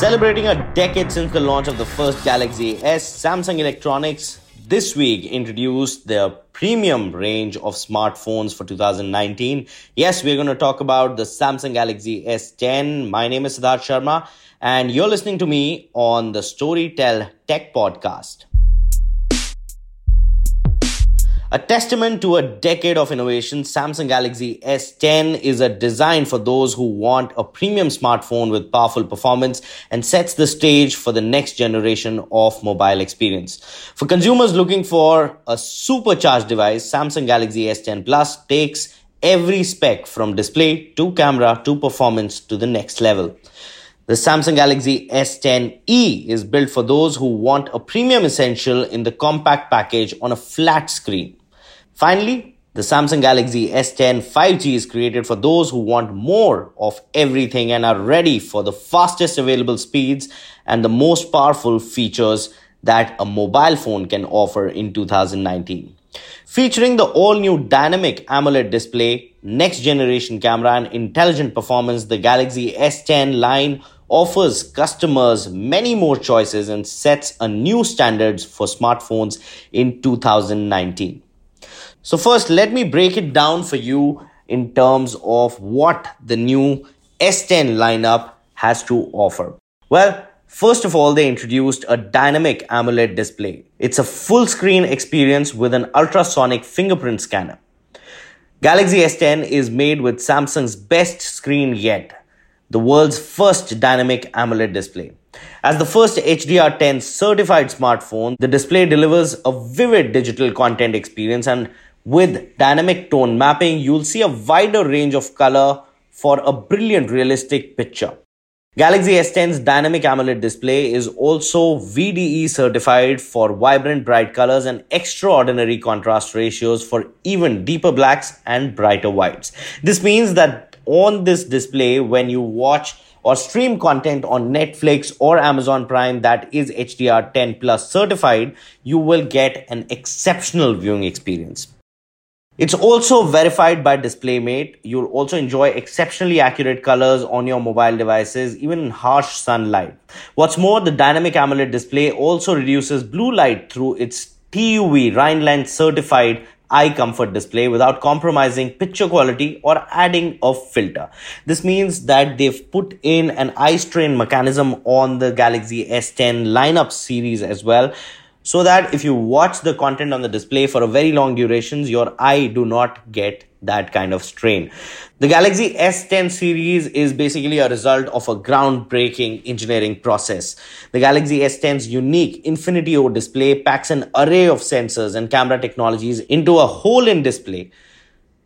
Celebrating a decade since the launch of the first Galaxy S, Samsung Electronics this week introduced their premium range of smartphones for 2019. Yes, we're going to talk about the Samsung Galaxy S10. My name is Siddharth Sharma, and you're listening to me on the Storytel Tech Podcast. A testament to a decade of innovation, Samsung Galaxy S10 is a design for those who want a premium smartphone with powerful performance and sets the stage for the next generation of mobile experience. For consumers looking for a supercharged device, Samsung Galaxy S10 Plus takes every spec from display to camera to performance to the next level. The Samsung Galaxy S10e is built for those who want a premium essential in the compact package on a flat screen. Finally, the Samsung Galaxy S10 5G is created for those who want more of everything and are ready for the fastest available speeds and the most powerful features that a mobile phone can offer in 2019. Featuring the all new dynamic AMOLED display, next generation camera, and intelligent performance, the Galaxy S10 line offers customers many more choices and sets a new standards for smartphones in 2019. So, first, let me break it down for you in terms of what the new S10 lineup has to offer. Well, first of all, they introduced a dynamic AMOLED display. It's a full screen experience with an ultrasonic fingerprint scanner. Galaxy S10 is made with Samsung's best screen yet, the world's first dynamic AMOLED display. As the first HDR10 certified smartphone, the display delivers a vivid digital content experience and with dynamic tone mapping, you'll see a wider range of color for a brilliant realistic picture. Galaxy S10's dynamic AMOLED display is also VDE certified for vibrant bright colors and extraordinary contrast ratios for even deeper blacks and brighter whites. This means that on this display, when you watch or stream content on Netflix or Amazon Prime that is HDR10 plus certified, you will get an exceptional viewing experience. It's also verified by DisplayMate. You'll also enjoy exceptionally accurate colors on your mobile devices, even in harsh sunlight. What's more, the dynamic AMOLED display also reduces blue light through its TUV Rheinland certified eye comfort display without compromising picture quality or adding a filter. This means that they've put in an eye strain mechanism on the Galaxy S10 lineup series as well, so that if you watch the content on the display for a very long durations your eye do not get that kind of strain. The galaxy s10 series is basically a result of a groundbreaking engineering process. The galaxy s10's unique infinity o display packs an array of sensors and camera technologies into a hole in display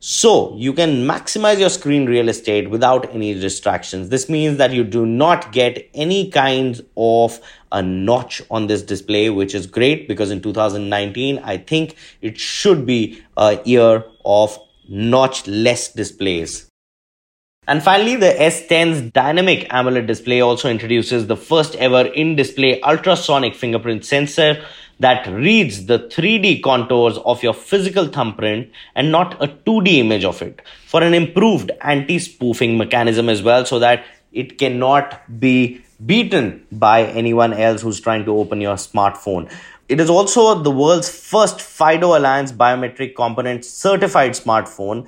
so you can maximize your screen real estate without any distractions. This means that you do not get any kind of a notch on this display, which is great because in 2019, I think it should be a year of notch less displays. And finally, the S10's dynamic AMOLED display also introduces the first ever in-display ultrasonic fingerprint sensor that reads the 3D contours of your physical thumbprint and not a 2D image of it for an improved anti-spoofing mechanism as well so that it cannot be beaten by anyone else who's trying to open your smartphone. It is also the world's first FIDO Alliance biometric component certified smartphone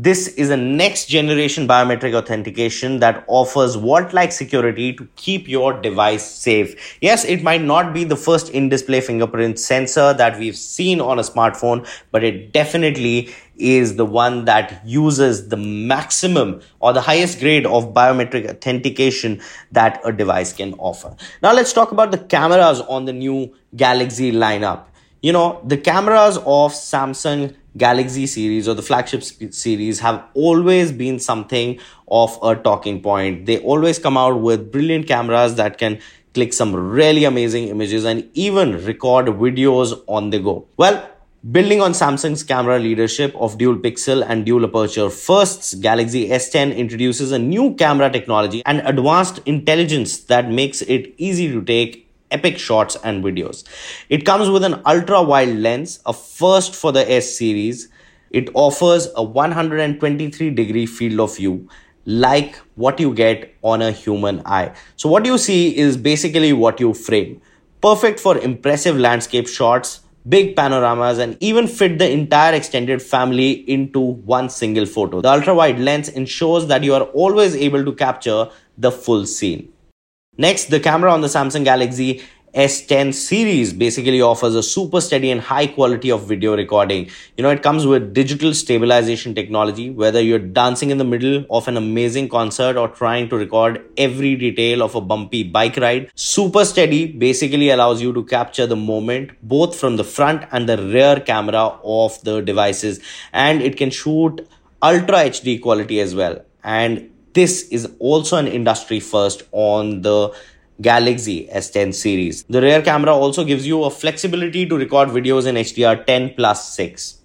this is a next generation biometric authentication that offers vault like security to keep your device safe. Yes, it might not be the first in display fingerprint sensor that we've seen on a smartphone, but it definitely is the one that uses the maximum or the highest grade of biometric authentication that a device can offer. Now, let's talk about the cameras on the new Galaxy lineup. You know, the cameras of Samsung Galaxy series or the flagship series have always been something of a talking point. They always come out with brilliant cameras that can click some really amazing images and even record videos on the go. Well, Building on Samsung's camera leadership of dual pixel and dual aperture firsts, Galaxy S10 introduces a new camera technology and advanced intelligence that makes it easy to take epic shots and videos. It comes with an ultra wide lens, a first for the S series. It offers a 123 degree field of view, like what you get on a human eye. So, what you see is basically what you frame. Perfect for impressive landscape shots, big panoramas, and even fit the entire extended family into one single photo. The ultra wide lens ensures that you are always able to capture the full scene. Next, the camera on the Samsung Galaxy S10 series basically offers a super steady and high quality of video recording. You know, it comes with digital stabilization technology, whether you're dancing in the middle of an amazing concert or trying to record every detail of a bumpy bike ride. Super steady basically allows you to capture the moment both from the front and the rear camera of the devices, and it can shoot ultra HD quality as well. And this is also an industry first on the Galaxy S10 series. The rear camera also gives you a flexibility to record videos in HDR 10 plus 6.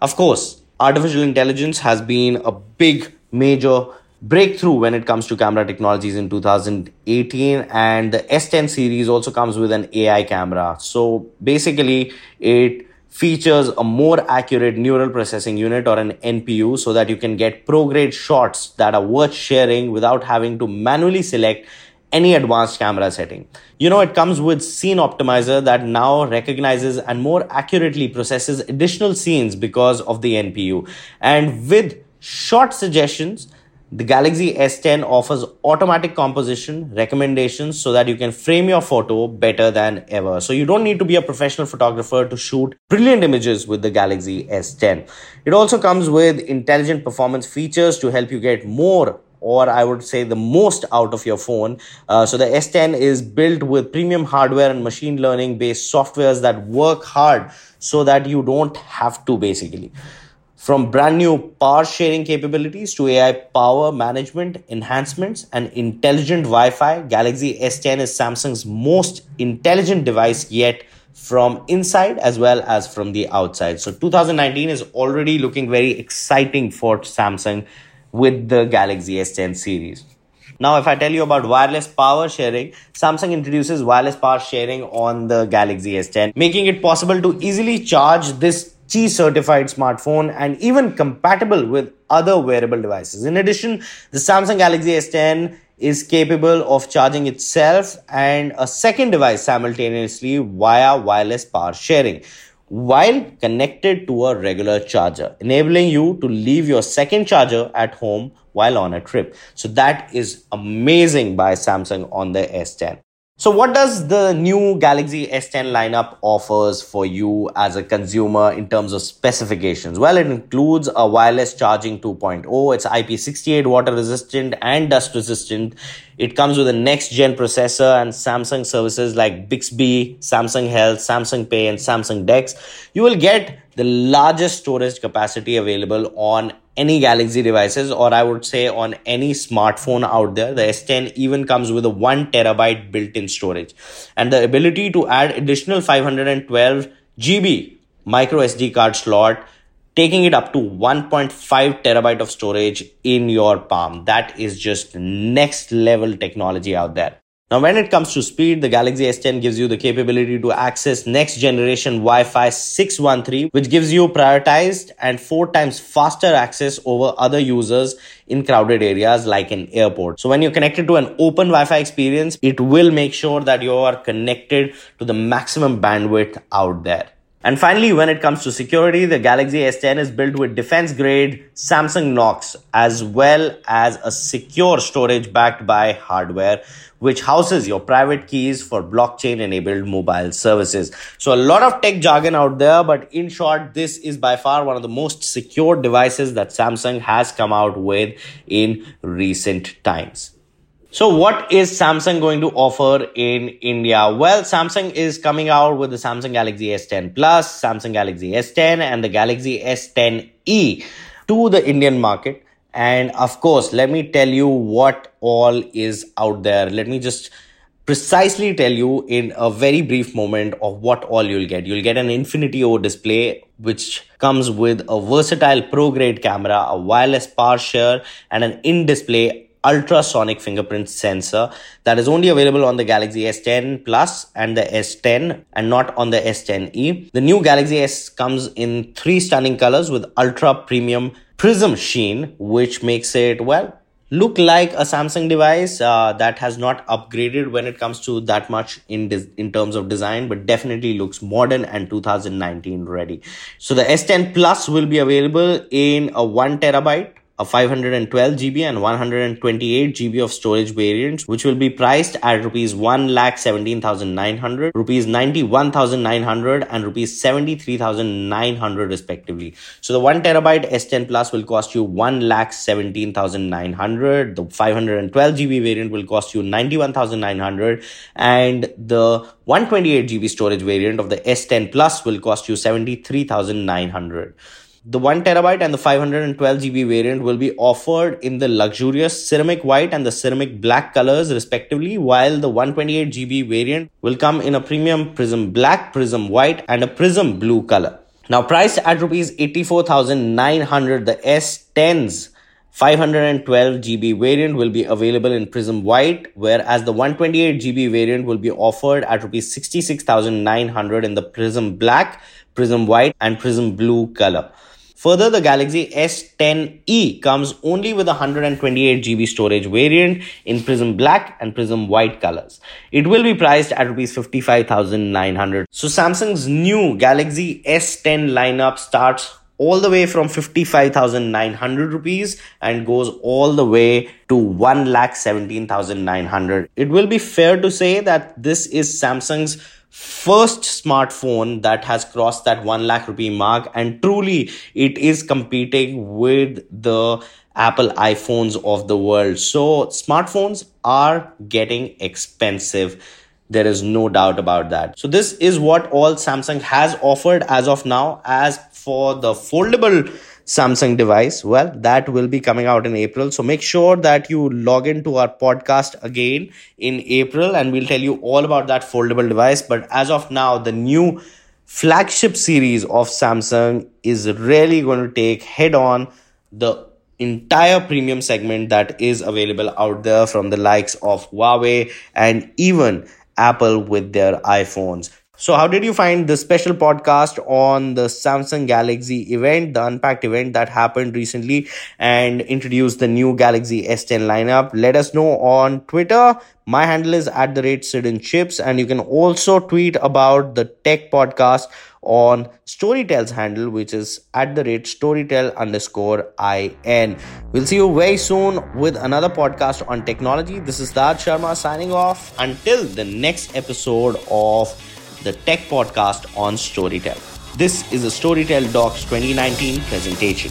Of course, artificial intelligence has been a big major breakthrough when it comes to camera technologies in 2018 and the S10 series also comes with an AI camera. So basically it features a more accurate neural processing unit or an NPU so that you can get pro grade shots that are worth sharing without having to manually select any advanced camera setting. You know, it comes with Scene Optimizer that now recognizes and more accurately processes additional scenes because of the NPU. And with shot suggestions, the Galaxy S10 offers automatic composition recommendations so that you can frame your photo better than ever. So you don't need to be a professional photographer to shoot brilliant images with the Galaxy S10. It also comes with intelligent performance features to help you get more or I would say the most out of your phone. Uh, so the S10 is built with premium hardware and machine learning based softwares that work hard so that you don't have to basically. From brand new power sharing capabilities to AI power management enhancements and intelligent Wi Fi, Galaxy S10 is Samsung's most intelligent device yet from inside as well as from the outside. So 2019 is already looking very exciting for Samsung with the Galaxy S10 series. Now, if I tell you about wireless power sharing, Samsung introduces wireless power sharing on the Galaxy S10, making it possible to easily charge this Qi certified smartphone and even compatible with other wearable devices. In addition, the Samsung Galaxy S10 is capable of charging itself and a second device simultaneously via wireless power sharing while connected to a regular charger, enabling you to leave your second charger at home while on a trip. So that is amazing by Samsung on the S10. So what does the new Galaxy S10 lineup offers for you as a consumer in terms of specifications? Well, it includes a wireless charging 2.0. It's IP68 water resistant and dust resistant. It comes with a next gen processor and Samsung services like Bixby, Samsung Health, Samsung Pay and Samsung Dex. You will get the largest storage capacity available on any Galaxy devices, or I would say on any smartphone out there. The S10 even comes with a 1 terabyte built in storage and the ability to add additional 512 GB micro SD card slot taking it up to 1.5 terabyte of storage in your palm that is just next level technology out there now, when it comes to speed, the Galaxy S10 gives you the capability to access next generation Wi-Fi 613, which gives you prioritized and four times faster access over other users in crowded areas like an airport. So when you're connected to an open Wi-Fi experience, it will make sure that you are connected to the maximum bandwidth out there. And finally, when it comes to security, the Galaxy S10 is built with defense grade Samsung Knox as well as a secure storage backed by hardware, which houses your private keys for blockchain enabled mobile services. So a lot of tech jargon out there, but in short, this is by far one of the most secure devices that Samsung has come out with in recent times. So what is Samsung going to offer in India? Well, Samsung is coming out with the Samsung Galaxy S10 Plus, Samsung Galaxy S10 and the Galaxy S10e to the Indian market. And of course, let me tell you what all is out there. Let me just precisely tell you in a very brief moment of what all you'll get. You'll get an Infinity O display, which comes with a versatile pro grade camera, a wireless power share, and an in display ultrasonic fingerprint sensor that is only available on the Galaxy S10 Plus and the S10 and not on the S10e. The new Galaxy S comes in three stunning colors with ultra premium prism sheen, which makes it, well, look like a Samsung device uh, that has not upgraded when it comes to that much in in terms of design, but definitely looks modern and 2019 ready. So the S10 Plus will be available in a one terabyte a 512 GB and 128 GB of storage variants, which will be priced at rupees 1,17,900, rupees 91,900, and rupees 73,900 respectively. So the 1 terabyte S10 Plus will cost you 1,17,900, the 512 GB variant will cost you 91,900, and the 128 GB storage variant of the S10 Plus will cost you 73,900. The 1 terabyte and the 512 GB variant will be offered in the luxurious ceramic white and the ceramic black colors respectively, while the 128 GB variant will come in a premium prism black, prism white, and a prism blue color. Now, priced at rupees 84,900, the S10's 512 GB variant will be available in Prism White, whereas the 128 GB variant will be offered at rupees 66,900 in the Prism Black, Prism White, and Prism Blue color. Further, the Galaxy S10e comes only with a 128 GB storage variant in Prism Black and Prism White colors. It will be priced at rupees 55,900. So Samsung's new Galaxy S10 lineup starts all the way from 55,900 rupees and goes all the way to 1,17,900. It will be fair to say that this is Samsung's first smartphone that has crossed that 1 lakh rupee mark and truly it is competing with the apple iphones of the world so smartphones are getting expensive there is no doubt about that so this is what all samsung has offered as of now as for the foldable Samsung device? Well, that will be coming out in April. So make sure that you log into our podcast again in April and we'll tell you all about that foldable device. But as of now, the new flagship series of Samsung is really going to take head on the entire premium segment that is available out there from the likes of Huawei and even Apple with their iPhones. So, how did you find the special podcast on the Samsung Galaxy event, the Unpacked event that happened recently and introduced the new Galaxy S10 lineup? Let us know on Twitter. My handle is at the rate Sid and Chips, and you can also tweet about the tech podcast on Storytel's handle, which is at the rate Storytel underscore IN. We'll see you very soon with another podcast on technology. This is Sid Sharma signing off. Until the next episode of the tech podcast on Storytel. This is a Storytel Docs 2019 presentation.